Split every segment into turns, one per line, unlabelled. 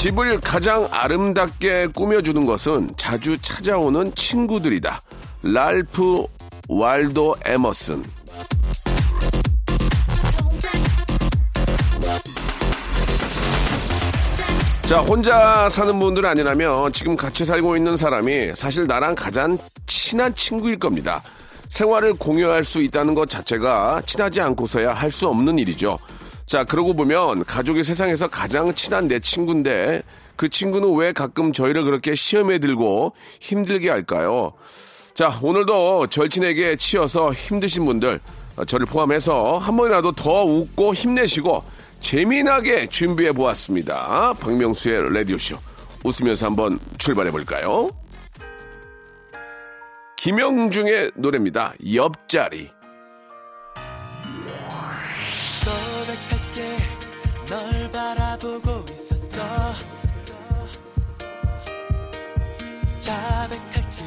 집을 가장 아름답게 꾸며주는 것은 자주 찾아오는 친구들이다 랄프 왈도 에머슨 자, 혼자 사는 분들 아니라면 지금 같이 살고 있는 사람이 사실 나랑 가장 친한 친구일 겁니다. 생활을 공유할 수 있다는 것 자체가 친하지 않고서야 할 수 없는 일이죠. 자, 그러고 보면 가족이 세상에서 가장 친한 내 친구인데 그 친구는 왜 가끔 저희를 그렇게 시험에 들고 힘들게 할까요? 자, 오늘도 절친에게 치여서 힘드신 분들, 어, 저를 포함해서 한 번이라도 더 웃고 힘내시고 재미나게 준비해 보았습니다. 박명수의 라디오쇼. 웃으면서 한번 출발해 볼까요? 김영중의 노래입니다. 옆자리.
바라보고 있었어. 자백할게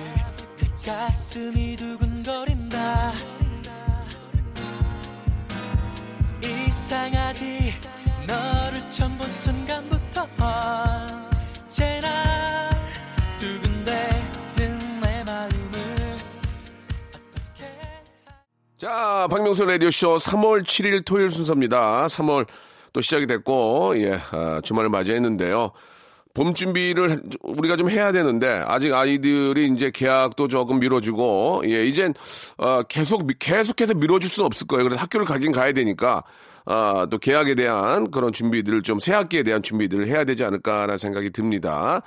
내 가슴이 두근거린다. 이상하지. 너를 처음 본 순간부터 언제나 두근대는 내 마음을 어떻게
자, 박명수 라디오쇼 3월 7일 토요일 순서입니다. 3월 또 시작이 됐고, 예, 아, 주말을 맞이했는데요. 봄 준비를 우리가 좀 해야 되는데, 아직 아이들이 이제 계약도 조금 미뤄지고, 예, 이젠, 어, 계속, 미- 계속해서 미뤄줄 수는 없을 거예요. 그래서 학교를 가긴 가야 되니까, 아, 또 계약에 대한 그런 준비들을 좀 새 학기에 대한 준비들을 해야 되지 않을까라는 생각이 듭니다.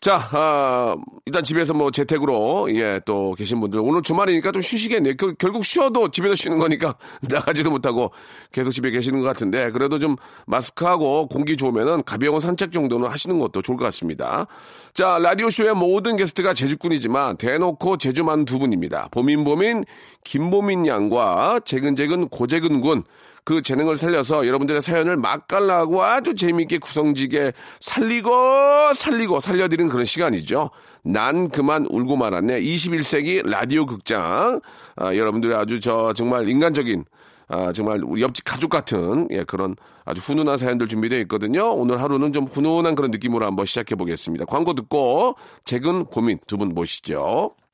자, 아, 일단 집에서 뭐 재택으로, 예, 또 계신 분들, 오늘 주말이니까 좀 쉬시겠네요. 겨- 결국 쉬어도 집에서 쉬는 거니까 나가지도 못하고 계속 집에 계시는 것 같은데, 그래도 좀 마스크하고 공기 좋으면은 가벼운 산책 정도는 하시는 것도 좋을 것 같습니다. 자, 라디오쇼의 모든 게스트가 제주꾼이지만 대놓고 제주만 두 분입니다. 보민보민, 김보민 양과 재근재근 고재근 군. 그 재능을 살려서 여러분들의 사연을 맛깔나고 아주 재미있게 구성지게 살리고 살리고 살려드리는 그런 시간이죠. 난 그만 울고 말았네. 21세기 라디오 극장. 아, 여러분들의 아주 저 정말 인간적인 아, 정말 우리 옆집 가족 같은 예, 그런 아주 훈훈한 사연들 준비되어 있거든요. 오늘 하루는 좀 훈훈한 그런 느낌으로 한번 시작해 보겠습니다. 광고 듣고 재근 고민 두 분 모시죠.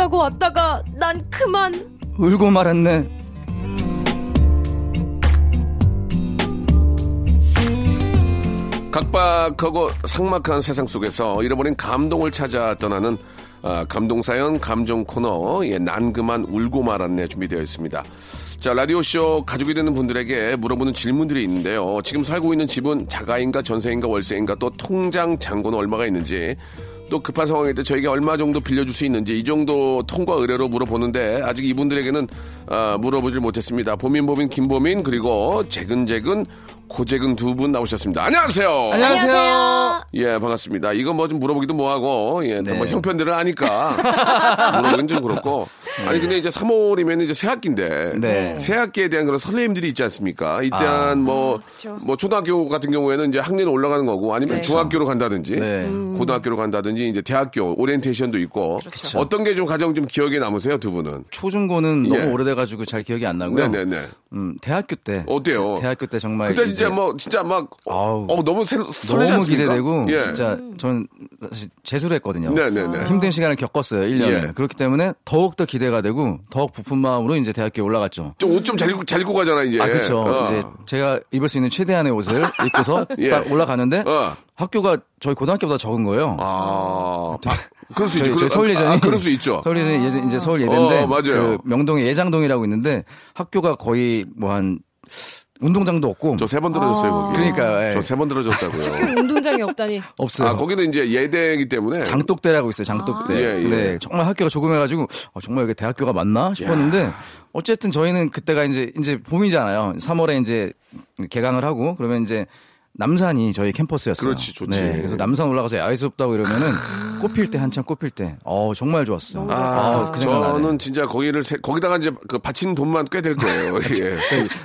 웃자고 왔다가 난 그만
울고 말았네.
각박하고 삭막한 세상 속에서 잃어버린 감동을 찾아 떠나는 아, 감동사연 감정 코너 예, 난 그만 울고 말았네 준비되어 있습니다. 자 라디오쇼 가족이 되는 분들에게 물어보는 질문들이 있는데요. 지금 살고 있는 집은 자가인가 전세인가 월세인가 또 통장 잔고는 얼마가 있는지 또 급한 상황일 때 저에게 얼마 정도 빌려줄 수 있는지 이 정도 통과 의뢰로 물어보는데 아직 이분들에게는 아, 물어보질 못했습니다. 보민 보민 김보민 그리고 재근재근 고재근 두 분 나오셨습니다. 안녕하세요.
안녕하세요.
예, 반갑습니다. 이거 뭐 좀 물어보기도 뭐하고, 예, 또
네.
뭐 형편들을 아니까, 물어보긴 좀 그렇고. 아니, 근데 이제 3월이면 이제 새학기인데,
네.
새학기에 대한 그런 설레임들이 있지 않습니까? 일단 뭐, 뭐, 초등학교 같은 경우에는 이제 학年올라가는 거고, 아니면 중학교로 간다든지,
네.
고등학교로 간다든지, 이제 대학교, 오리엔테이션도 있고, 어떤 게 좀 가장 좀 기억에 남으세요, 두 분은?
초중고는
예.
너무 어려가지고 잘 기억이 안 나고요.
네네네.
음, 대학교 때.
어때요?
대학교 때 정말.
그때 진짜
이제
뭐 진짜 막
아우,
어, 너무 설, 설레지
너무
않습니까?
기대되고
예.
진짜 저는 사실 재수를 했거든요.
네네네.
힘든 시간을 겪었어요. 1년을.
예.
그렇기 때문에 더욱 더 기대가 되고 더욱 부푼 마음으로 이제 대학교에 올라갔죠.
좀옷좀잘 입고 잘 입고 가잖아 이제.
아, 그렇죠.
어.
이제 제가 입을 수 있는 최대한의 옷을 입고서
예.
딱 올라가는데
어.
학교가 저희 고등학교보다 적은 거예요.
아, 아, 그럴 수 있죠.
서울 예전이
아, 그럴 수 있죠.
서울 예전이 예전- 이제 서울 예대인데
어, 맞아요.
그 명동에 예장동이라고 있는데 학교가 거의 뭐 한 운동장도 없고
저 세 번 들어졌어요 거기.
그러니까요, 예.
저세 번 들어졌다고요.
운동장이 없다니.
없어요.
아 거기는 이제 예대이기 때문에
장독대라고 있어요. 장독대.
아. 예, 예.
네, 정말 학교가 조금해가지고 어, 정말 여기 대학교가 맞나 싶었는데 어쨌든 저희는 그때가 이제 이제 봄이잖아요. 3월에 이제 개강을 하고 그러면 이제 남산이 저희 캠퍼스였어요.
그렇지, 좋지.
네, 그래서 남산 올라가서 야외 수업다고 이러면은 꽃필 때 한참 꽃필 때, 어 정말 좋았어요.
아,
그 생각 나네.
저는 진짜 거기를 세- 거기다가 이제 그 바치는 돈만 꽤 될 거예요. 예.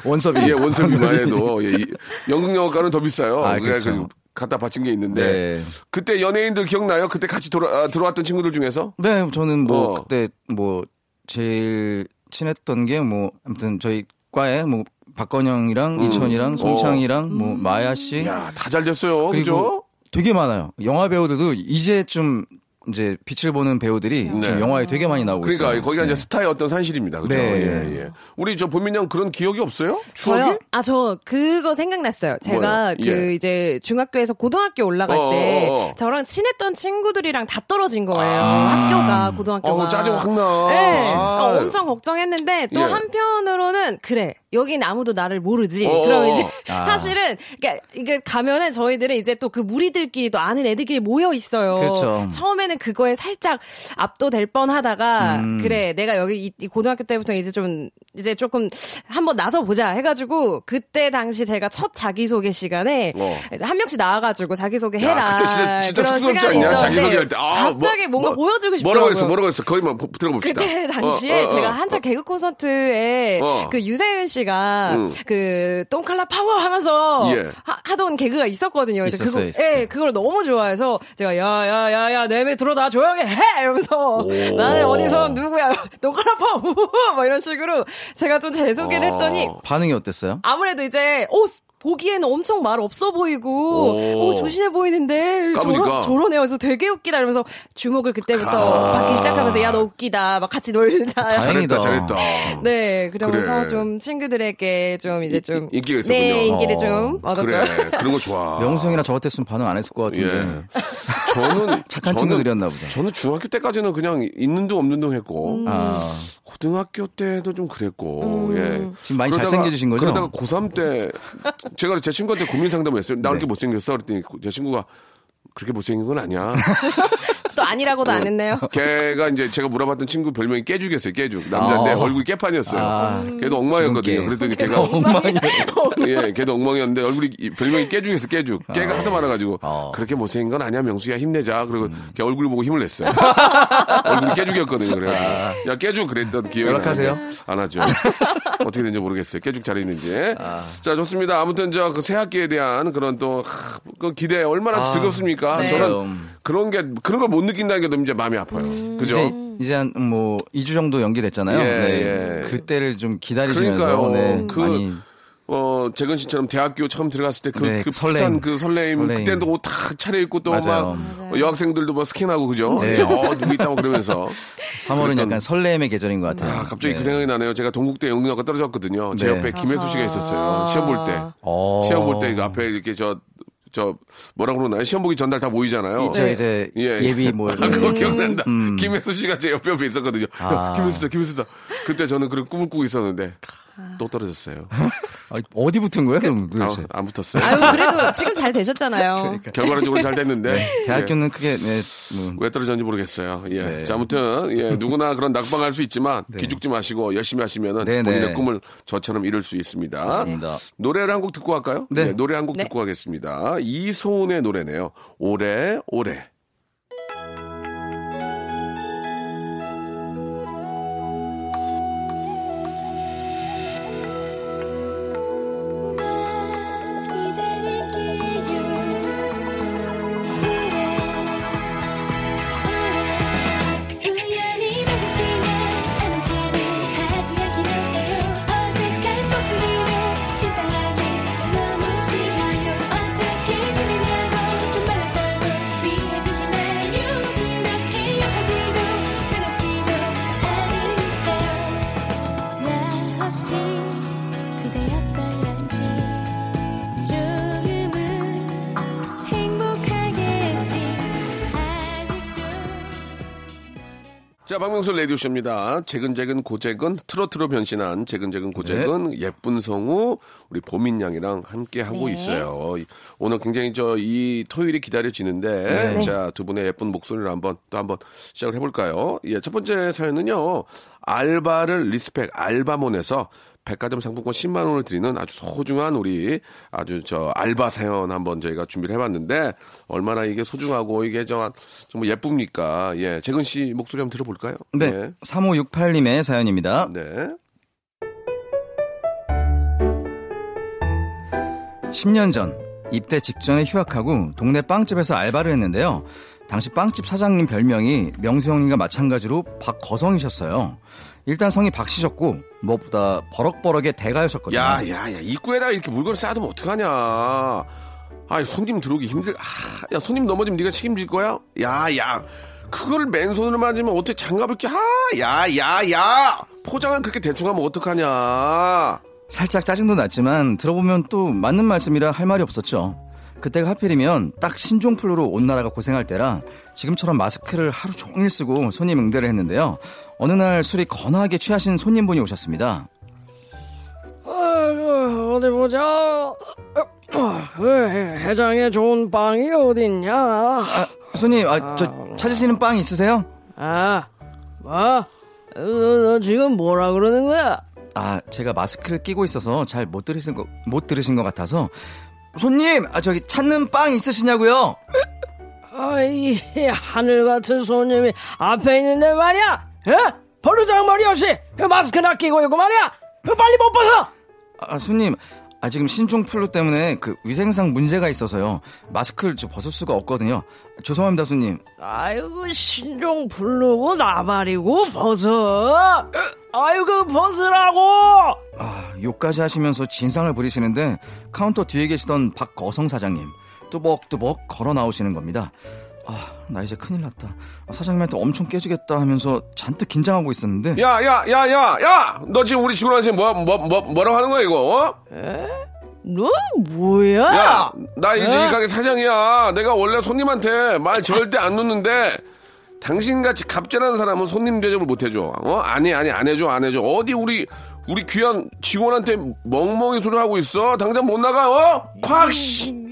원섭이
예, 원섭이만 해도 예, 이- 연극영화과는 더 비싸요.
아,
그래서
그렇죠.
갖다 바친 게 있는데
네.
그때 연예인들 기억나요? 그때 같이 돌아, 아, 들어왔던 친구들 중에서
네, 저는 뭐
어.
그때 뭐 제일 친했던 게 뭐 아무튼 저희 과에 뭐 박건영이랑 이천이랑 송창이랑 뭐 마야 씨
음. 어. 야, 다 잘 됐어요. 그죠?
되게 많아요. 영화 배우들도 이제 좀 이제 빛을 보는 배우들이
네.
지금 영화에 되게 많이 나오고
그러니까
있어요.
거기가
네.
이제 스타의 어떤 산실입니다. 그죠?
네.
예, 예. 우리 저 본민 형 그런 기억이 없어요? 추억이?
저요? 아, 저 그거 생각났어요. 제가
뭐요?
그
예.
이제 중학교에서 고등학교 올라갈
어,
때
어, 어.
저랑 친했던 친구들이랑 다 떨어진 거예요.
아.
학교가 고등학교가.
어우, 짜증 확 나.
네.
아.
아, 엄청 걱정했는데 또
예.
한편으로는 그래. 여긴 아무도 나를 모르지.
어,
그럼
어.
이제
아.
사실은 그러니까 이게 가면은 저희들은 이제 또 그 무리들끼리 또 아는 애들끼리 모여 있어요.
그렇죠.
처음에는 그거에 살짝 압도될 뻔하다가
음.
그래 내가 여기 이, 이 고등학교 때부터 이제 좀 이제 조금 한번 나서 보자 해가지고 그때 당시 제가 첫 자기소개 시간에
어.
한 명씩 나와가지고 자기소개
야,
해라.
그때 진짜, 진짜 쑥스럽지
시간이
않냐? 자기소개할 때. 아,
갑자기
뭐,
뭔가
뭐,
보여주고 싶더라고요.
뭐라고 했어? 뭐라고 했어? 거기만 보- 들어봅시다.
그때 당시에
어, 어, 어.
제가 한창 개그 콘서트에
어.
그 유세윤 씨가
응.
그 똥칼라 파워 하면서
예.
하, 던 개그가 있었거든요.
있었어요,
그거,
있었어요.
예, 그걸 너무 좋아해서 제가 야야야야 내매 들어다 조용히 해 이러면서 나는 어디서 누구야 똥칼라 파워 막 이런 식으로 제가 좀제 소개를
어.
했더니
반응이 어땠어요?
아무래도 이제 오 보기에는 엄청 말 없어 보이고
오.
오, 조신해 보이는데
까보니까.
저런 저러네요. 그래서 되게 웃기다 이러면서 주목을 그때부터
아.
받기 시작하면서 야 너 웃기다 막 같이 놀자.
다행이다.
잘했다, 잘했다.
네 그러면서
그래.
좀 친구들에게 좀 이제 좀
이- 인기가 있었군요.
네 인기를
어.
좀 얻었죠.
그래. 그런 거 좋아.
명수 형이나 저 같았으면 반응 안 했을 것 같은데.
예. 저는
착한
저는-
친구들이었나 보다.
저는 중학교 때까지는 그냥 있는 둥 없는 둥 했고
음.
아,
고등학교 때도 좀 그랬고 예.
지금 많이
그러다가-
잘생겨지신 거죠?
그러다가 고3 때 제가 제 친구한테 고민 상담을 했어요. 나왜 이렇게 못생겼어? 그랬더니 제 친구가 그렇게 못생긴 건 아니야.
또 아니라고도 안 했네요.
걔가 이제 제가 물어봤던 친구 별명이 깨죽이었어요. 깨죽. 남자인데
아.
얼굴이 깨판이었어요.
아.
걔도 엉망이었거든요. 그랬더니 걔가
엉망이요.
예, 걔도 엉망이었는데 얼굴이 이 별명이 깨죽이었어. 깨죽. 깨가 하도 많아가지고
어.
그렇게 못생긴 건 아니야. 명수야 힘내자. 그리고 걔 얼굴 보고 힘을 냈어요. 얼굴이 깨죽이었거든요. 그래. 야 깨죽 그랬던 기억이
연락하세요?
나는데 안 하죠. 어떻게 된지 모르겠어요. 깨죽 잘했는지.
아.
자 좋습니다. 아무튼 저 그 새 학기에 대한 그런 또 하, 그 기대 얼마나 즐겁습니까?
네.
저는
음.
그런 게 그런 걸 못 느낀다는 게 너무 이제 마음이 아파요. 그죠?
이제 이제 한뭐 2주 정도 연기됐잖아요.
예,
네.
예.
그때를 좀 기다리시면서
그러니까요.
네,
그
많이
어, 재근 씨처럼 대학교 처음 들어갔을 때 그
네,
그. 풋한 그 설레임,
설레임.
그때는 또옷다 차려입고 또
맞아요.
막 여학생들도 막 스캔하고 그죠?
네.
어, 누구 있다고 그러면서.
3월은
그랬던-
약간 설렘의 계절인 것 같아요.
아, 갑자기
네.
그 생각이 나네요. 제가 동국대 영문학과 떨어졌거든요. 제
네.
옆에 김혜수 씨가 있었어요. 시험 볼 때.
어.
시험 볼 때 그 앞에 이렇게 저, 저, 뭐라 그러나요? 시험 보기 전날 다 모이잖아요.
저 이제
예.
예비 뭐
아, 그거 기억난다.
음.
김혜수 씨가 제 옆에 옆에 있었거든요.
아.
김혜수다, 김혜수다. 그때 저는 그런 꿈을 꾸고 있었는데 또 떨어졌어요.
아, 어디 붙은 거예요? 그럼
아,
도대체?
안 붙었어요.
아유 그래도 지금 잘 되셨잖아요.
그러니까.
결과론적으로 잘 됐는데.
대학교는 크게 네, 뭐,
왜 떨어졌는지 모르겠어요. 예.
네.
자, 아무튼, 예, 누구나 그런 낙방할 수 있지만, 기죽지 마시고 열심히 하시면은
네,
본인의
네.
꿈을 저처럼 이룰 수 있습니다.
맞습니다.
노래를 한 곡 듣고 갈까요?
네.
예, 노래 한곡
네.
듣고 가겠습니다. 이소은의 노래네요. 오래, 오래. 자, 박명수 레디오쇼입니다. 재근재근 고재근 트로트로 변신한 재근재근 고재근 예쁜 성우 우리 보민 양이랑 함께 하고
네.
있어요. 이- 오늘 굉장히 저 이 토요일이 기다려지는데
네.
자, 두 분의 예쁜 목소리를 한번 또 한번 시작을 해 볼까요? 예, 첫 번째 사연은요. 알바를 respect 알바몬에서 백화점 상품권 10만 원을 드리는 아주 소중한 우리 아주 저 알바 사연 한번 저희가 준비를 해봤는데 얼마나 이게 소중하고 이게 저 정말 예쁩니까? 예, 재근 씨 목소리 한번 들어볼까요?
네.
예.
3568님의 사연입니다.
네.
10년 전 입대 직전에 휴학하고 동네 빵집에서 알바를 했는데요. 당시 빵집 사장님 별명이 명수 형님과 마찬가지로 박거성이셨어요. 일단 성이 박씨셨고 무엇보다 버럭버럭의 대가였었거든요.
야, 야, 야, 입구에다가 이렇게 물건을 쌓아두면 어떡하냐. 아, 손님 들어오기 힘들, 아, 야, 손님 넘어지면 네가 책임질 거야? 야, 야. 그거를 맨손으로 맞으면 어떻게 장갑을 끼, 아, 야, 야, 야. 포장을 그렇게 대충 하면 어떡하냐.
살짝 짜증도 났지만 들어보면 또 맞는 말씀이라 할 말이 없었죠. 그때가 하필이면 딱 신종플루로 온 나라가 고생할 때라 지금처럼 마스크를 하루 종일 쓰고 손님 응대를 했는데요. 어느 날 술이 거나하게 취하신 손님분이 오셨습니다.
아이고, 어디 보자. 그 회- 회장에 좋은 빵이 어딨냐?
아, 손님, 아, 저 찾으시는 빵 있으세요?
아, 뭐? 너, 너 지금 뭐라 그러는 거야?
아, 제가 마스크를 끼고 있어서 잘 못 들으신 거, 못 들으신 것 같아서. 손님, 아, 저기 찾는 빵 있으시냐고요?
아이, 하늘 같은 손님이 앞에 있는데 말이야. 에? 버르장머리 없이 그 마스크나 끼고 있고 말이야. 그 빨리 못 벗어.
아, 손님, 아, 지금 신종 플루 때문에 그 위생상 문제가 있어서요. 마스크를 저 벗을 수가 없거든요. 죄송합니다, 손님.
아이고 신종 부르고 나발이고 벗어. 아이고 벗으라고.
아, 욕까지 하시면서 진상을 부리시는데 카운터 뒤에 계시던 박거성 사장님 뚜벅뚜벅 걸어 나오시는 겁니다. 아, 나 이제 큰일 났다. 아, 사장님한테 엄청 깨지겠다 하면서 잔뜩 긴장하고 있었는데
야, 야, 야, 야, 야! 너 지금 우리 직원한테 뭐, 뭐, 뭐, 뭐라고 하는 거야, 이거? 어?
너 뭐야?
야, 나 이제
에?
이 가게 사장이야. 내가 원래 손님한테 말 절대 안 놓는데, 당신같이 갑질하는 사람은 손님 대접을 못 해줘. 어? 아니, 아니, 안 해줘, 안 해줘. 어디 우리, 우리 귀한 직원한테 멍멍이 소리 하고 있어? 당장 못 나가, 어? 콱, 씨!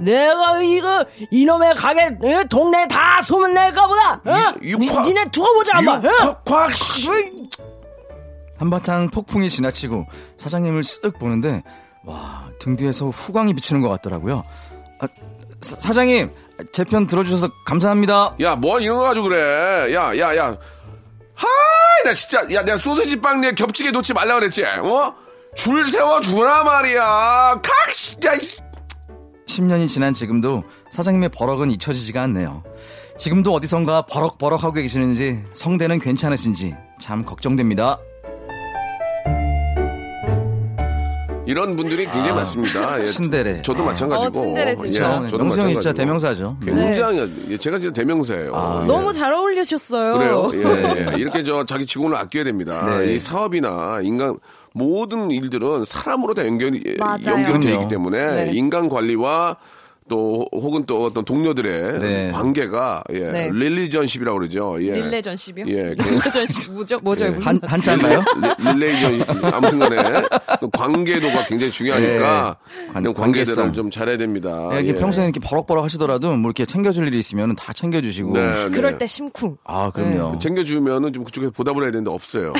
내가 이거 이놈의 가게 에? 동네 다 소문 낼까 보다. 어?
이- 이
니,
화-
니네 두고 보자 한번. 어?
콱, 콱, 씨!
한바탕 폭풍이 지나치고 사장님을 쓱 보는데 와, 등 뒤에서 후광이 비추는 것 같더라고요. 아, 사, 장님 제 편 들어주셔서 감사합니다.
야, 뭘 이런 거 가지고 그래. 야, 야, 야. 하이, 나 진짜, 야, 내가 소세지 빵 내 겹치게 놓지 말라 그랬지. 어? 줄 세워주라 말이야. 칵, 진짜. 이-
10년이 지난 지금도 사장님의 버럭은 잊혀지지가 않네요. 지금도 어디선가 버럭버럭 하고 계시는지 성대는 괜찮으신지 참 걱정됩니다.
이런 분들이 굉장히 많습니다. 예,
친데레.
저도 마찬가지고.
어, 친데레 진짜.
그렇죠.
예, 저도
형이 진짜. 대명사죠.
굉장히, 예, 제가 진짜 대명사예요.
아,
예.
너무 잘 어울리셨어요.
그래요? 예, 예. 이렇게 저 자기 직원을 아껴야 됩니다.
네.
이 사업이나 인간 모든 일들은 사람으로 다 연결이
맞아요.
돼 있기. 때문에
네.
인간 관리와 또 혹은 또 어떤 동료들의
네.
관계가 예,
네.
릴리전십이라고 그러죠. 예.
릴레전십이요?
예, 그-
릴레전십 뭐죠? 뭐죠?
예.
한, 한자인가요?
릴레이전 아무튼간에 또 관계도가 굉장히 중요하니까
네. 관-
관계들을. 좀 잘해야 됩니다.
네, 이렇게
예.
평소에 이렇게 버럭버럭 하시더라도 뭐 이렇게 챙겨줄 일이 있으면 다 챙겨주시고.
네, 네.
그럴 때 심쿵.
아, 그럼요.
챙겨주면은 좀 그쪽에서 보답을 해야 되는데 없어요.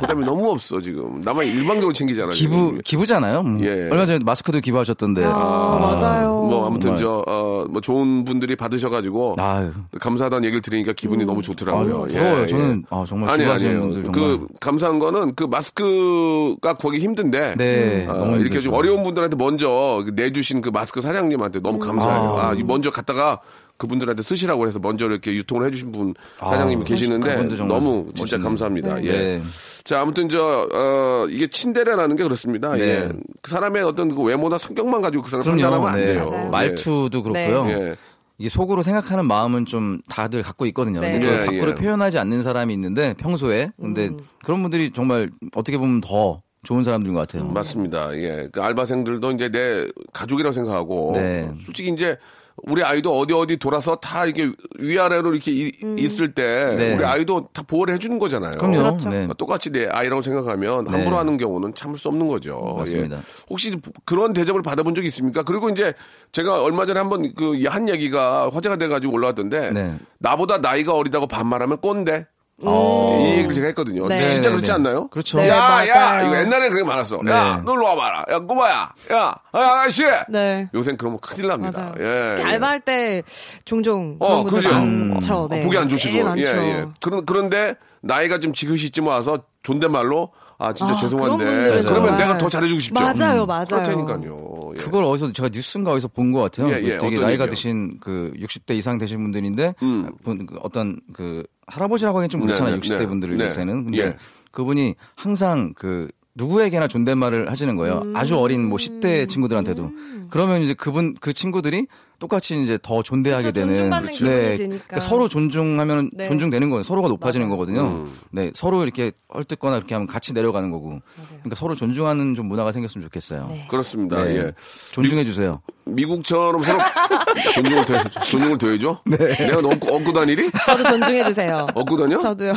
보답이 너무 없어 지금. 나만 일방적으로 챙기잖아.
기부,
지금.
기부잖아요. 뭐.
예.
얼마 전에 마스크도 기부하셨던데.
아, 맞아요.
뭐 아무튼. 저 어 뭐 좋은 분들이 받으셔가지고
아유.
감사하다는 얘기를 들으니까 기분이 너무 좋더라고요.
아유, 부러워요. 저는, 아, 정말
아니 아니에요.
분들 정말.
그 감사한 거는 그 마스크가 구하기 힘든데
네,
아,
너무
이렇게
힘들죠.
좀 어려운 분들한테 먼저 내주신 그 마스크 사장님한테 너무 감사해요. 아, 이 먼저 갔다가 그분들한테 쓰시라고 해서 먼저 이렇게 유통을 해주신 분 사장님이
아,
계시는데 너무 진짜
멋있네요.
감사합니다. 예.
네.
자, 아무튼 저, 어, 이게 친데레라는 게 그렇습니다.
네.
예. 그 사람의 어떤 그 외모나 성격만 가지고 그 사람
그럼요.
판단하면 안
네.
돼요.
맞아요.
말투도 그렇고요.
예. 예.
이게 속으로 생각하는 마음은 좀 다들 갖고 있거든요.
네.
근데 그걸
예,
밖으로
예.
표현하지 않는 사람이 있는데 평소에 근데
음.
그런 분들이 정말 어떻게 보면 더 좋은 사람들인 것 같아요.
맞습니다. 예. 그 알바생들도 이제 내 가족이라고 생각하고
네.
솔직히 이제 우리 아이도 어디 어디 돌아서 다 이게 위아래로 이렇게 이- 있을 때
네.
우리 아이도 다 보호를 해주는 거잖아요.
그럼요.
그렇죠.
네.
그러니까 똑같이 내 아이라고 생각하면
네.
함부로 하는 경우는 참을 수 없는 거죠.
맞습니다.
예. 혹시 그런 대접을 받아본 적이 있습니까? 그리고 이제 제가 얼마 전에 한번 그 한 얘기가 화제가 돼가지고 올라왔던데
네.
나보다 나이가 어리다고 반말하면 꼰대.
어.
이 얘기를 제가 했거든요.
네.
진짜
네,
그렇지
네.
않나요?
그렇죠.
네,
야, 야,
맞아요.
이거 옛날에 그게 많았어.
네.
야, 놀러 와봐라. 야, 꼬마야. 야, 아, 아가씨.
네.
요새는 그러면 큰일 납니다.
맞아요.
예.
특히
예.
알바할 때 종종
어,
그런 분들
그죠.
많죠. 네.
보기
안꽤
좋시고.
많죠.
예, 예. 그런, 그런데 나이가 좀 지그시 쯤 와서 존댓말로 아, 진짜
아,
죄송한데. 그러면
정말-
내가 더 잘해주고 싶죠.
맞아요, 맞아요.
그렇다니까요. 예.
그걸 어디서 제가 뉴스인가 어디서 본 것 같아요.
예, 예.
되게
어떤
나이가
얘기요?
드신 그 60대 이상 되신 분들인데
음.
분- 그 어떤 그 할아버지라고 하기엔 좀
네,
그렇잖아요.
네,
60대
네.
분들
네.
요새는. 근데
예.
그분이 항상 그 누구에게나 존댓말을 하시는 거예요.
음.
아주 어린 뭐 10대 친구들한테도. 그러면 이제 그분 그 친구들이 똑같이 이제 더 존대하게
그렇죠.
되는
존중받는 기분이 드니까.
그러니까 서로 존중하면
네.
존중되는 거예요. 서로가 높아지는
맞아요.
거거든요.
음.
네, 서로 이렇게 헐뜯거나 이렇게 하면 같이 내려가는 거고. 그러니까 서로 존중하는 좀 문화가 생겼으면 좋겠어요.
네.
그렇습니다.
네.
예.
존중해 주세요.
미국처럼 서로 존중을 더, 존중을 더 해줘?
네.
내가 너 얻고, 얻고 다니리?
저도 존중해 주세요.
얻고 다녀?
저도요.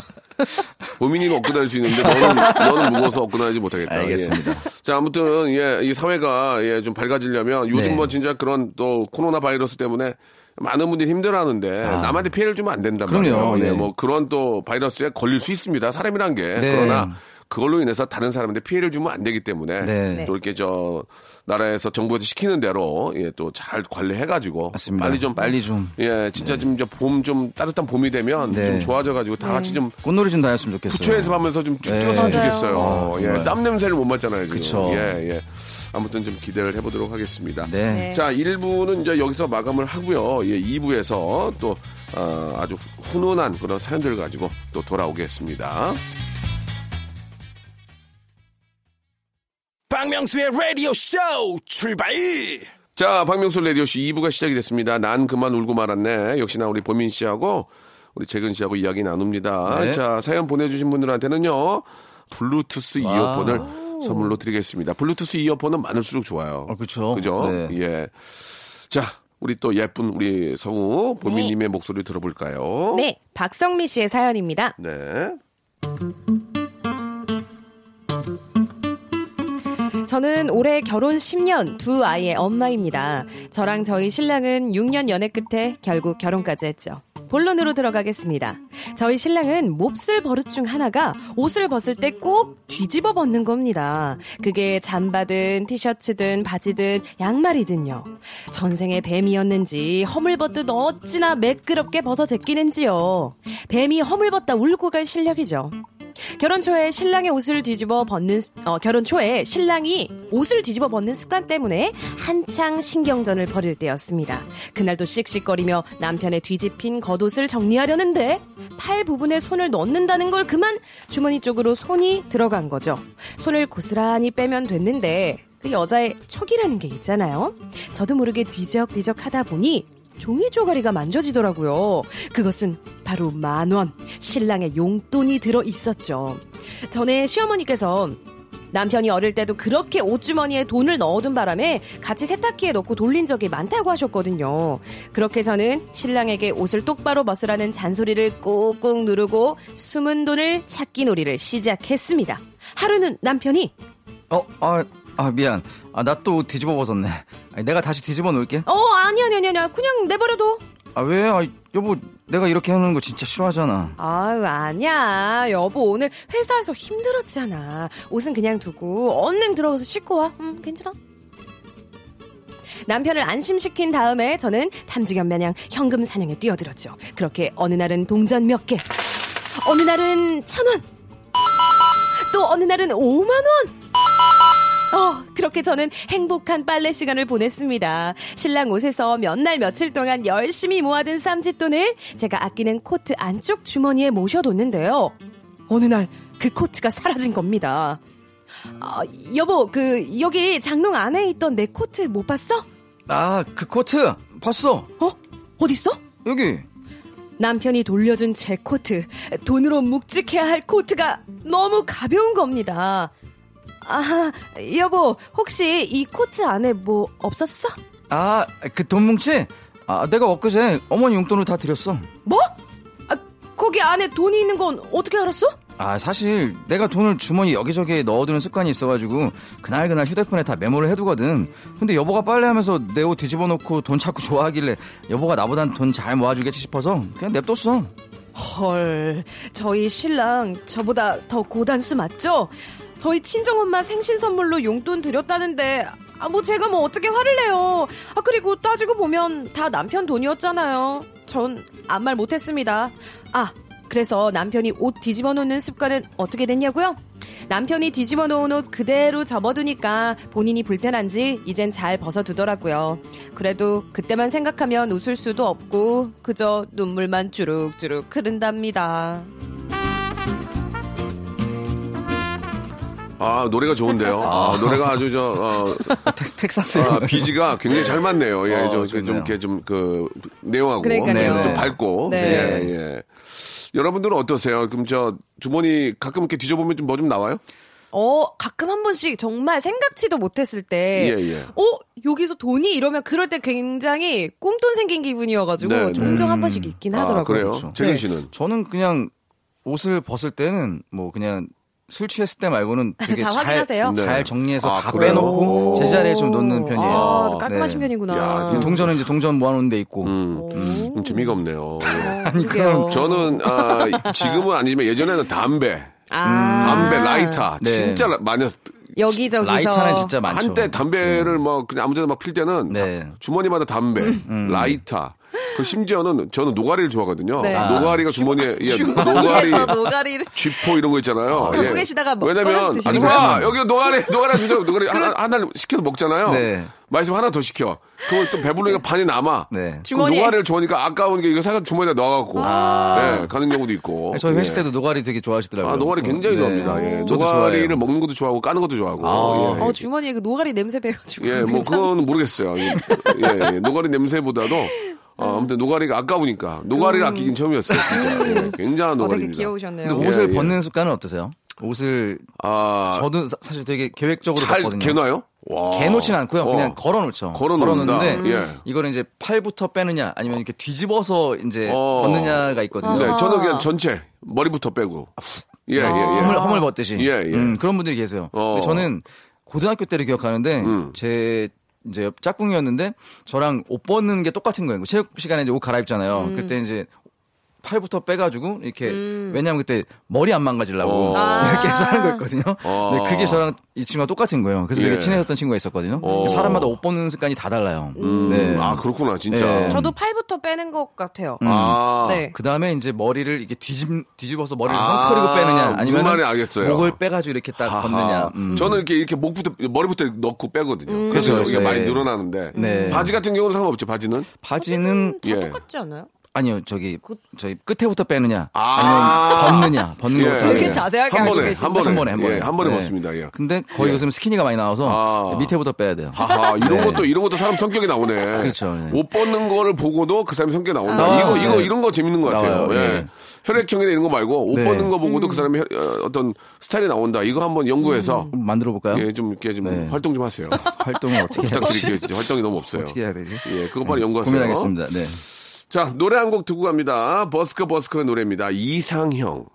보민이는 얻고 다닐 수 있는데 너는, 너는 무거워서 얻고 다니지 못하겠다.
알겠습니다.
예. 자, 아무튼, 예, 이 사회가, 예, 좀 밝아지려면 요즘
네.
뭐 진짜 그런 또 코로나 바이러스 때문에 많은 분들이 힘들어 하는데 남한테 피해를 주면 안 된단
그럼요.
말이에요. 예,
네.
뭐 그런 또 바이러스에 걸릴 수 있습니다. 사람이란 게.
네.
그러나 그걸로 인해서 다른 사람한테 피해를 주면 안 되기 때문에
네.
또 이렇게 저 나라에서 정부에서 시키는 대로 예, 또 잘 관리해가지고
맞습니다.
빨리 좀
빨리 좀.
예, 진짜 좀 이제 봄좀 따뜻한 봄이 되면
네.
좀 좋아져가지고 다 같이 좀
꽃놀이 좀 다녔으면 좋겠어요.
부처 연습하면서 좀쭉
네.
뛰었으면
맞아요.
좋겠어요.
아,
예. 땀 냄새를 못 맡잖아요. 지금.
그쵸.
예, 예. 아무튼 좀 기대를 해보도록 하겠습니다.
네.
네.
자, 1부는 이제 여기서 마감을 하고요. 예, 2부에서 또 어, 아주 훈훈한 그런 사연들을 가지고 또 돌아오겠습니다.
박명수의 라디오 쇼 출발!
자, 박명수 라디오 쇼 2부가 시작이 됐습니다. 난 그만 울고 말았네. 역시나 우리 보민 씨하고 우리 재근 씨하고 이야기 나눕니다.
네.
자, 사연 보내주신 분들한테는요, 블루투스
와.
이어폰을 선물로 드리겠습니다. 블루투스 이어폰은 많을수록 좋아요.
어, 그쵸.
그죠?
네.
예. 자, 우리 또 예쁜 우리 성우 보민님의 목소리 들어볼까요?
네, 박성미 씨의 사연입니다.
네.
저는 올해 결혼 10년 두 아이의 엄마입니다. 저랑 저희 신랑은 6년 연애 끝에 결국 결혼까지 했죠. 본론으로 들어가겠습니다. 저희 신랑은 몹쓸 버릇 중 하나가 옷을 벗을 때 꼭 뒤집어 벗는 겁니다. 그게 잠바든 티셔츠든 바지든 양말이든요. 전생에 뱀이었는지 허물벗듯 어찌나 매끄럽게 벗어 제끼는지요. 뱀이 허물벗다 울고 갈 실력이죠. 결혼 초에 신랑의 옷을 뒤집어 벗는 어, 결혼 초에 신랑이 옷을 뒤집어 벗는 습관 때문에 한창 신경전을 벌일 때였습니다. 그날도 씩씩거리며 남편의 뒤집힌 겉옷을 정리하려는데 팔 부분에 손을 넣는다는 걸 그만 주머니 쪽으로 손이 들어간 거죠. 손을 고스란히 빼면 됐는데 그 여자의 촉이라는 게 있잖아요. 저도 모르게 뒤적뒤적 하다 보니 종이 쪼가리가 만져지더라고요. 그것은 바로 만 원, 신랑의 용돈이 들어 있었죠. 전에 시어머니께서 남편이 어릴 때도 그렇게 옷주머니에 돈을 넣어둔 바람에 같이 세탁기에 넣고 돌린 적이 많다고 하셨거든요. 그렇게 저는 신랑에게 옷을 똑바로 벗으라는 잔소리를 꾹꾹 누르고 숨은 돈을 찾기 놀이를 시작했습니다. 하루는 남편이
어, 아, 아 미안. 아, 나 또 뒤집어 벗었네. 아니, 내가 다시 뒤집어 놓을게.
어 아니 아니 아니 아니 그냥 내버려둬.
아, 왜? 아, 여보, 내가 이렇게 하는 거 진짜 싫어하잖아.
아유, 아니야. 여보, 오늘 회사에서 힘들었잖아. 옷은 그냥 두고, 얼른 들어가서 씻고 와. 응, 괜찮아? 남편을 안심시킨 다음에 저는 탐지견 마냥 현금 사냥에 뛰어들었죠. 그렇게 어느 날은 동전 몇 개, 어느 날은 천 원, 또 어느 날은 오만 원! 어, 그렇게 저는 행복한 빨래 시간을 보냈습니다. 신랑 옷에서 몇 날 며칠 동안 열심히 모아둔 쌈짓돈을 제가 아끼는 코트 안쪽 주머니에 모셔뒀는데요. 어느 날 그 코트가 사라진 겁니다. 아, 여보, 그, 여기 장롱 안에 있던 내 코트 못 봤어?
아, 그 코트! 봤어!
어? 어딨어?
여기!
남편이 돌려준 제 코트. 돈으로 묵직해야 할 코트가 너무 가벼운 겁니다. 아, 여보, 혹시 이 코트 안에 뭐 없었어?
아, 그 돈 뭉치? 아, 내가 엊그제 어머니 용돈을 다 드렸어.
뭐? 아, 거기 안에 돈이 있는 건 어떻게 알았어?
아, 사실 내가 돈을 주머니 여기저기 넣어두는 습관이 있어가지고 그날그날 휴대폰에 다 메모를 해두거든. 근데 여보가 빨래하면서 내 옷 뒤집어 놓고 돈 찾고 좋아하길래 여보가 나보단 돈 잘 모아주겠지 싶어서 그냥 냅뒀어.
헐, 저희 신랑 저보다 더 고단수 맞죠? 저희 친정엄마 생신 선물로 용돈 드렸다는데 아, 뭐 제가 뭐 어떻게 화를 내요. 아, 그리고 따지고 보면 다 남편 돈이었잖아요. 전 아무 말 못했습니다. 아, 그래서 남편이 옷 뒤집어 놓는 습관은 어떻게 됐냐고요? 남편이 뒤집어 놓은 옷 그대로 접어두니까 본인이 불편한지 이젠 잘 벗어두더라고요. 그래도 그때만 생각하면 웃을 수도 없고 그저 눈물만 주룩주룩 흐른답니다.
아, 노래가 좋은데요. 아, 노래가 아주 저, 어,
텍사스.
아, 비지가 굉장히 잘 맞네요. 예,
어,
좀,
좋네요.
좀, 이렇게 좀, 그, 내용하고.
그러니까요.
네, 좀
네.
밝고.
네.
예, 예. 여러분들은 어떠세요? 그럼 저, 주머니 가끔 이렇게 뒤져보면 좀 뭐 좀 나와요?
어, 가끔 한 번씩 정말 생각지도 못했을 때,
예, 예.
어, 여기서 돈이 이러면 그럴 때 굉장히 꽁돈 생긴 기분이어가지고
네, 네.
종종 한 번씩 있긴 하더라고요.
아, 그래요?
그렇죠.
재근
네.
씨는?
저는 그냥 옷을 벗을 때는 뭐 그냥 술 취했을 때 말고는 되게
다
잘,
확인하세요?
네.
잘 정리해서
아,
다
그래요?
빼놓고 제자리에 좀 놓는 편이에요.
아, 좀 깔끔하신
네.
편이구나.
야,
그 동전은 이제 동전 모아놓는 데 있고.
음, 음, 재미가 없네요.
아니, 그럼.
저는, 아, 지금은 아니지만 예전에는 담배,
아.
담배, 라이터.
네.
진짜 많이 했-
여기저기서.
라이터는 진짜 많죠.
한때 담배를 뭐 그냥 아무데나 막 필 때는
네.
다- 주머니마다 담배,
음.
라이터. 그 심지어는 저는 노가리를 좋아하거든요.
네.
노가리가 주머니에 예, 노가리,
주머니에서 노가리를.
쥐포 이런 거 있잖아요.
갖고
예.
계시다가 뭐
왜냐면 아줌마
거죠.
여기 노가리 노가리 주세요. 노가리 하나 하나 시켜서 먹잖아요.
네.
맛있으면 하나 더 시켜. 그걸 또 배부르니까 반이 남아.
네.
주머니 노가리를 좋아하니까 아까우니까 이거 사서 주머니에 넣어갖고
아.
네, 가는 경우도 있고.
저희 회식
예.
때도 노가리 되게 좋아하시더라고요.
아 노가리 굉장히
네.
좋아합니다. 예.
저도
노가리를
좋아해요.
먹는 것도 좋아하고 까는 것도 좋아하고.
아.
예.
어, 주머니에 그 노가리 냄새 배가지고.
예, 뭐
괜찮-
그건 모르겠어요. 예, 예, 예. 노가리 냄새보다도 어, 아무튼 노가리가 아까우니까 노가리를 아끼긴 처음이었어요, 진짜. 예, 굉장한
음. 어, 되게
노가리입니다.
귀여우셨네요.
근데 옷을
예, 예.
벗는 습관은 어떠세요? 옷을
아,
저도 사- 사실 되게 계획적으로
잘
벗거든요.
개놔요? 와.
개놓진 않고요.
어.
그냥 걸어놓죠. 걸어놓는데
예.
이거를 이제 팔부터 빼느냐 아니면 이렇게 뒤집어서 이제
어.
벗느냐가 있거든요.
네, 저는 그냥 전체 머리부터 빼고. 예, 예, 예.
허물, 허물 벗듯이.
예, 예.
음, 그런 분들이 계세요.
어.
저는 고등학교 때를 기억하는데
음.
제 이제 짝꿍이었는데 저랑 옷 벗는 게 똑같은 거예요. 체육 시간에 이제 옷 갈아입잖아요. 그때 이제 팔부터 빼가지고 이렇게 왜냐면 그때 머리 안 망가지려고
어.
이렇게 해서 하는 거였거든요.
어.
근데 그게 저랑 이 친구가 똑같은 거예요. 그래서
예.
되게 친해졌던 친구가 있었거든요.
어.
사람마다 옷 벗는 습관이 다 달라요.
음,
네.
아, 그렇구나, 진짜.
네.
저도 팔부터 빼는 것 같아요.
아.
네.
그 다음에 이제 머리를 이게 뒤집, 뒤집어서 머리를
아,
헝클이고 빼느냐 아니면. 목을 빼가지고 이렇게 딱
하하.
벗느냐. 음.
저는 이렇게 이렇게 목부터 머리부터 넣고 빼거든요. 그래서
그렇죠,
이게
네.
많이 늘어나는데
네.
바지 같은 경우는 상관없죠. 바지는
바지는
예.
똑같지 않아요?
아니요 저기 저희 끝에부터 빼느냐
아.
아니면 벗느냐 벗는
예.
것부터
되게
예.
자세하게
한 번에. 한 번에
한 번에 한 번에
예, 한 번에
네.
벗습니다. 예.
근데 거의 요즘 스키니가 많이 나와서
아.
밑에부터 빼야 돼요.
하하 이런
네.
것도 이런 것도 사람 성격이 나오네.
그렇죠, 네.
옷 벗는 거를 보고도 그 사람이 성격 이 나온다.
나와요.
이거 이거
네.
이런 거 재밌는 것 같아요.
나와요,
예.
네.
혈액형이나 이런 거 말고 옷
네.
벗는 거 보고도 그 사람의 혈- 어, 어떤 스타일이 나온다. 이거 한번 연구해서
한번 만들어 볼까요?
예, 좀 이렇게 좀
네.
활동 좀 하세요.
활동을 어떻게?
부탁드릴게요. 활동이 너무 없어요.
어떻게 해야 되지?
예, 그거 빨리 연구하세요.
고민하겠습니다. 네.
자, 노래 한 곡 듣고 갑니다. 버스커 버스커의 노래입니다. 이상형.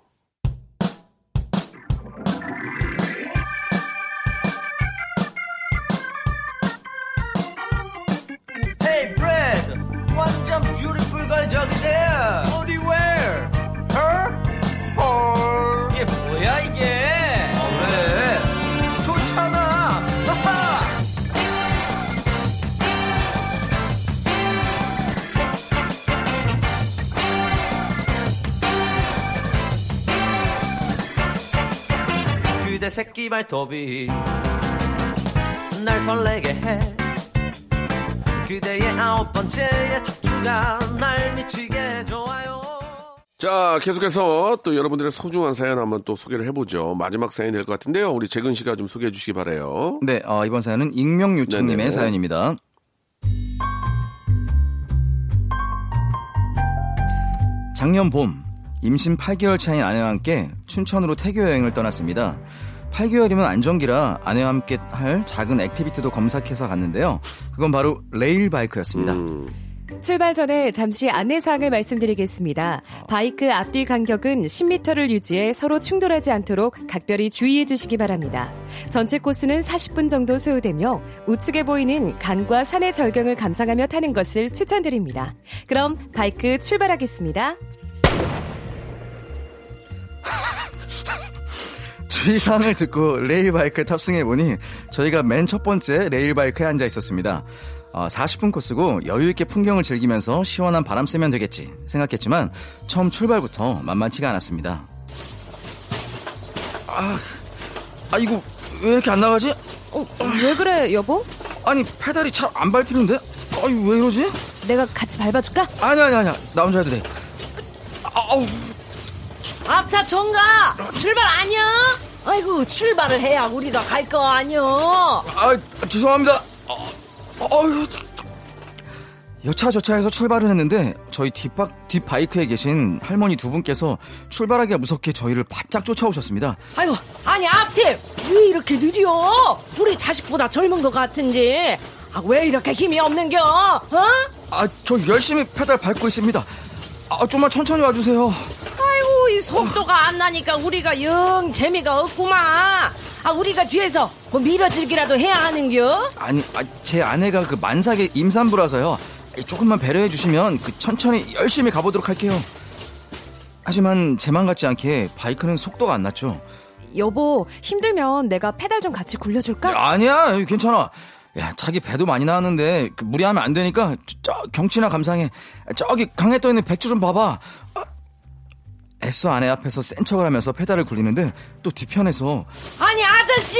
새끼 발톱이 날 설레게 해 그대의 아홉 번째의 척추가 날 미치게 좋아요
자, 계속해서 또 여러분들의 소중한 사연 한번 또 소개를 해보죠. 마지막 사연이 될 것 같은데요. 우리 재근 씨가 좀 소개해 주시기 바래요.
네, 어, 이번 사연은 익명 요청님의. 사연입니다. 작년 봄 임신 8개월 차인 아내와 함께 춘천으로 태교 여행을 떠났습니다. 8개월이면 안정기라 아내와 함께 할 작은 activity도 검색해서 갔는데요. 그건 바로 레일 바이크였습니다.
음.
출발 전에 잠시 안내사항을 말씀드리겠습니다. 바이크 앞뒤 간격은 10m를 유지해 서로 충돌하지 않도록 각별히 주의해 주시기 바랍니다. 전체 코스는 40분 정도 소요되며 우측에 보이는 간과 산의 절경을 감상하며 타는 것을 추천드립니다. 그럼 바이크 출발하겠습니다.
주의사항을 듣고 레일바이크에 탑승해보니 저희가 맨 첫 번째 레일바이크에 앉아 있었습니다. 어, 40분 코스고 여유있게 풍경을 즐기면서 시원한 바람 쐬면 되겠지 생각했지만 처음 출발부터 만만치가 않았습니다. 아, 아 이거 왜 이렇게 안 나가지?
어, 왜 그래, 여보?
아니 페달이 잘 안 밟히는데? 아니 왜 이러지?
내가 같이 밟아줄까?
아니 아니 아니야 나 혼자 해도 돼. 아우
앞차 총가 출발 아니야? 아이고 출발을 해야 우리가 갈 거 아니여.
아 죄송합니다. 어, 어휴. 여차저차해서 출발을 했는데 저희 뒷박 뒷바이크에 계신 할머니 두 분께서 출발하기가 무섭게 저희를 바짝 쫓아오셨습니다.
아이고 아니 앞팀 왜 이렇게 느려? 우리 자식보다 젊은 것 같은지. 아, 왜 이렇게 힘이 없는겨? 어?
아 저 열심히 페달 밟고 있습니다. 아 좀만 천천히 와주세요.
이 속도가 안 나니까 우리가 영 재미가 없구만. 아 우리가 뒤에서 뭐 밀어주기라도 해야 하는겨?
아니 아, 제 아내가 그 만삭의 임산부라서요. 아, 조금만 배려해 주시면 그 천천히 열심히 가보도록 할게요. 하지만 제맘 같지 않게 바이크는 속도가 안 났죠.
여보, 힘들면 내가 페달 좀 같이 굴려줄까?
아니야 괜찮아 야 자기 배도 많이 나왔는데 그 무리하면 안 되니까 저, 저 경치나 감상해 저기 강에 떠 있는 백조 좀 봐봐 아, 애써 아내 앞에서 센 척을 하면서 페달을 굴리는데 또 뒤편에서
아니 아저씨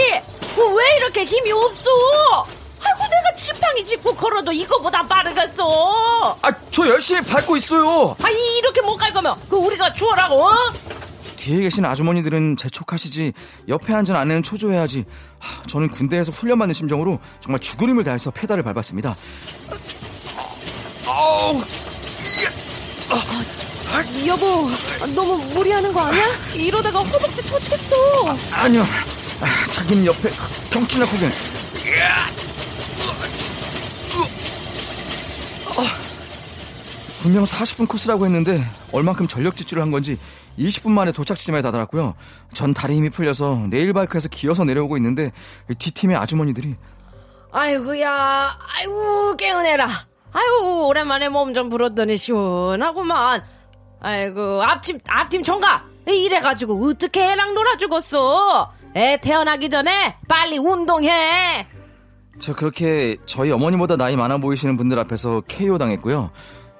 그왜 이렇게 힘이 없어? 아이고 내가 지팡이 짚고 걸어도 이거보다 빠르겠어.
아저 열심히 밟고 있어요
아니 이렇게 못 갈 거면 그 우리가 주워라고? 어?
뒤에 계신 아주머니들은 재촉하시지 옆에 앉은 아내는 초조해야지 하, 저는 군대에서 훈련받는 심정으로 정말 죽을 힘을 다해서 페달을 밟았습니다 아우
여보, 너무 무리하는 거 아니야? 이러다가 허벅지 터지겠어.
아 니요 아, 자기는 옆에 경치나 구경 분명 40분 코스라고 했는데 얼만큼 전력 지출을 한 건지 20분 만에 도착 지점에 다다랐고요. 전 다리 힘이 풀려서 레일바이크에서 기어서 내려오고 있는데 뒷팀의 아주머니들이
아이고야 아이고 깨어내라. 아이고 오랜만에 몸 좀 불었더니 시원하구만. 아이고 앞팀 앞팀 총각 이래가지고 어떻게 애랑 놀아 죽었어? 애 태어나기 전에 빨리 운동해.
저 그렇게 저희 어머니보다 나이 많아 보이시는 분들 앞에서 KO 당했고요.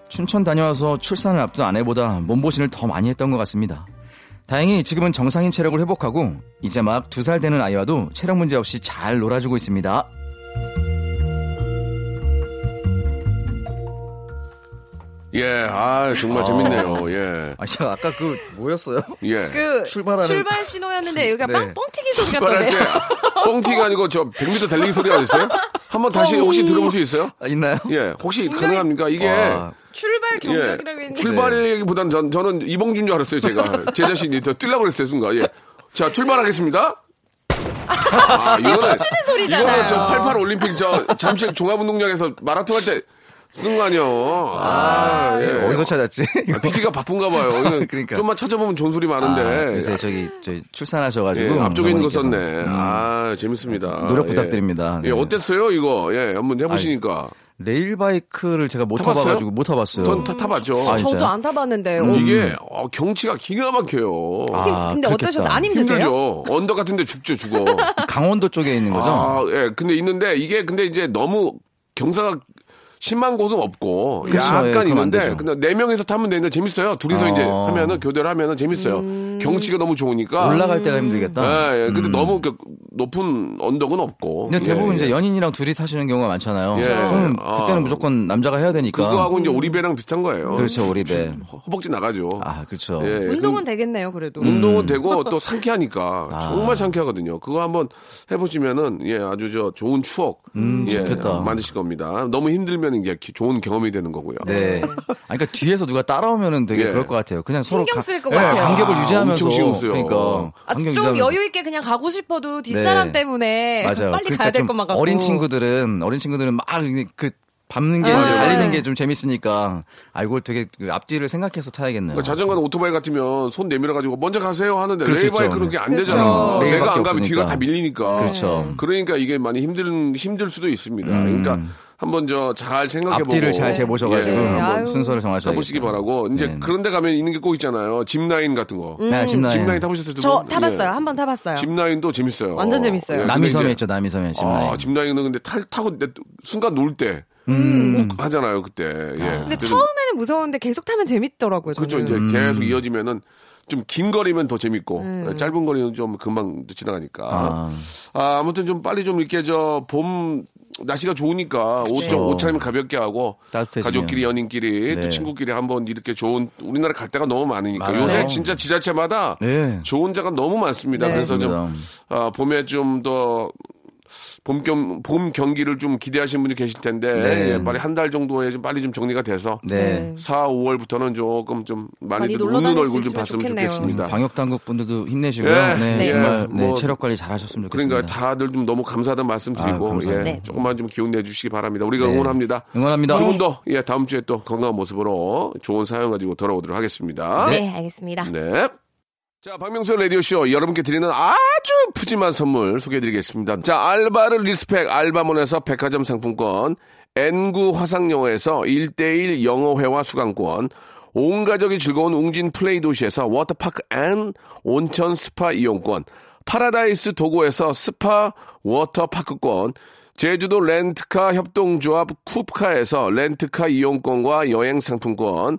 춘천 다녀와서 출산을 앞둔 아내보다 몸보신을 더 많이 했던 것 같습니다. 다행히 지금은 정상인 체력을 회복하고 이제 막 두 살 되는 아이와도 체력 문제 없이 잘 놀아주고 있습니다.
예, 아 정말 재밌네요. 예,
아, 제가 아까 그 뭐였어요?
예.
그
출발하는-
출발 신호였는데 여기가
네.
빵 뻥튀기 소리가 나네요.
뻥튀가 아니고 저 100m 달리기 소리 아니었어요? 한번 다시 혹시 들어볼 수 있어요?
아, 있나요?
예, 혹시 가능합니까? 이게
와,
출발
예,
경적이라고 했는데.
출발이기보다는 전, 저는 이봉준 줄 알았어요, 제가. 제 자신이 더 뛰려고 그랬어요, 순간. 예. 자, 출발하겠습니다. 아, 이거는,
소리잖아요.
이거는 저 88 올림픽 저 잠실 종합운동장에서 마라톤 할 때 쓴거 아니요. 아, 예.
어디서 찾았지?
아, PD가 바쁜가 봐요.
그러니까.
좀만 찾아보면 좋은 소리
아,
많은데.
요새 저기 저
예,
출산하셔가지고
앞쪽에 있는 거. 썼네.
음.
아, 재밌습니다.
노력
예.
부탁드립니다.
예,
네.
어땠어요, 이거? 예, 한번 해보시니까.
레일 바이크를 제가 못
타봤어요?
타봐가지고 못 타봤어요.
전 타, 타봤죠.
아,
저도? 안 타봤는데.
음.
어,
이게 어, 경치가 기가 막혀요.
아,
근데
그렇겠다.
어떠셨어요? 안 힘드세요?
힘들죠. 언덕 같은데 죽죠, 죽어.
강원도 쪽에 있는 거죠?
아, 예. 근데 있는데 이게 근데 이제 너무 경사가 심한 곳은 없고
그렇죠. 예,
약간
안
있는데. 근데 네 명이서 타면 되는데 재밌어요. 둘이서
어.
이제 하면은 교대를 하면은 재밌어요. 경치가 너무 좋으니까.
올라갈 때가 힘들겠다.
예, 예. 근데
음.
너무 그 높은 언덕은 없고.
근데 대부분
예,
이제
예.
연인이랑 둘이 타시는 경우가 많잖아요.
예.
그럼
아.
그때는 무조건 남자가 해야 되니까.
그거하고 이제 오리배랑 비슷한 거예요.
그렇죠, 오리배.
허- 허벅지 나가죠.
아, 그렇죠.
예,
운동은 되겠네요, 그래도.
운동은 되고 또 상쾌하니까
아.
정말 상쾌하거든요. 그거 한번 해보시면은 예 아주 저 좋은 추억
음,
예
좋겠다.
만드실 겁니다. 너무 힘들면 이게 기- 좋은 경험이 되는 거고요.
네. 아, 그러니까 뒤에서 누가 따라오면은 되게
예.
그럴 것 같아요. 그냥 서로
신경
가-
쓸것
예,
같아요.
간격을
아,
유지하면 서
엄청 신경 쓰여요.
그러니까
아, 좀. 여유 있게 그냥 가고 싶어도 뒷사람
네.
때문에
맞아요.
빨리
그러니까
가야
될좀
것만 같고.
어린 친구들은 어린 친구들은 막 그 밟는 게
아,
달리는
네.
게좀 재밌으니까 아 이걸 되게 그 앞뒤를 생각해서 타야겠네요.
그러니까 자전거나 오토바이 같으면 손 내밀어 가지고 먼저 가세요 하는데
그럴 수
레일바이크는
있죠.
그게 안
그렇죠.
되잖아.
네,
내가 안 가면 뒤가. 다 밀리니까.
그렇죠.
그러니까 이게 많이 힘든 힘들 수도 있습니다.
음.
그러니까 한번 저 잘 생각해 보고
앞뒤를 잘 재보셔가지고
예.
한번. 순서를 정하셔야
타보시기 바라고 이제
네.
그런 데 가면 있는 게 꼭 있잖아요. 짚라인 같은 거.
네, 짚라인.
짚라인 타보셨어요?
두저
분?
타봤어요.
예.
한번 타봤어요.
짚라인도 재밌어요.
완전 재밌어요.
근데
남이섬에 있죠, 남이섬에 짚라인.
아, 짚라인은 근데 탈 타고 내- 순간 놀 때.
음.
욱 하잖아요, 그때. 예.
근데 처음에는 무서운데 계속 타면 재밌더라고요.
그렇죠. 이제
음.
계속 이어지면은 좀 긴 거리면 더 재밌고
음.
짧은 거리는 좀 금방 지나가니까. 아.
아,
아 무튼 좀 빨리 좀 이렇게 저 봄 날씨가 좋으니까 옷 좀 옷 차림 가볍게 하고
따뜻해지면.
가족끼리 연인끼리 또
네.
친구끼리 한번 이렇게 좋은 우리나라 갈 데가 너무 많으니까
많아요.
요새 진짜 지자체마다
네.
좋은 데가 너무 많습니다.
네.
그래서 좀. 아, 봄에 좀 더 봄, 겸, 봄 경기를 좀 기대하시는 분이 계실 텐데
네.
예, 빨리 한 달 정도에 좀 빨리 좀 정리가 돼서
네.
4, 5월부터는 조금 좀
많이
많이들
놀러
웃는 얼굴 수좀 봤으면
좋겠네요.
좋겠습니다.
방역 당국 분들도 힘내시고요.
예,
네,
예,
정말 네,
뭐
체력 관리 잘하셨으면 좋겠습니다.
그러니까 다들 좀 너무 감사하다는 말씀 드리고
아유, 감사합니다.
예,
네.
조금만 좀 기운 내주시기 바랍니다. 우리가
네.
응원합니다.
응원합니다.
두 분도 예, 다음 주에 또 건강한 모습으로 좋은 사연 가지고 돌아오도록 하겠습니다.
네, 알겠습니다.
네. 자, 박명수 라디오쇼 여러분께 드리는 아주 푸짐한 선물 소개해드리겠습니다. 자, 알바를 respect 알바몬에서 백화점 상품권, 엔구 화상영어에서 1대1 영어회화 수강권, 온 가족이 즐거운 웅진 플레이 도시에서 워터파크 and 온천 스파 이용권, 파라다이스 도고에서 스파 워터파크권, 제주도 렌트카 협동조합 쿱카에서 렌트카 이용권과 여행 상품권,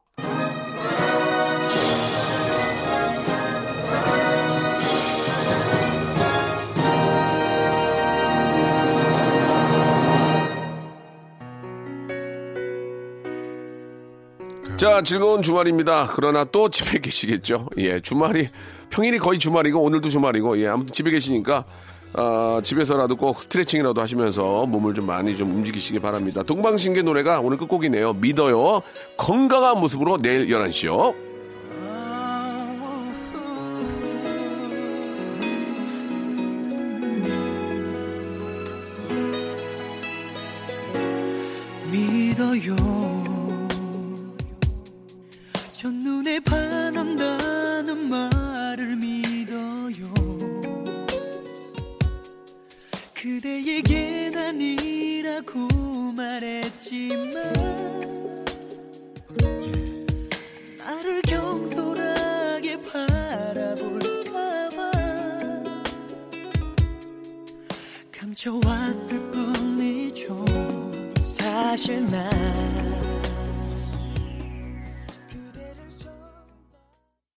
자, 즐거운 주말입니다. 그러나 또 집에 계시겠죠. 예, 주말이, 평일이 거의 주말이고, 오늘도 주말이고, 예, 아무튼 집에 계시니까, 아, 집에서라도 꼭 스트레칭이라도 하시면서 몸을 좀 많이 좀 움직이시기 바랍니다. 동방신기 노래가 오늘 끝곡이네요. 믿어요. 건강한 모습으로 내일 11시요.
믿어요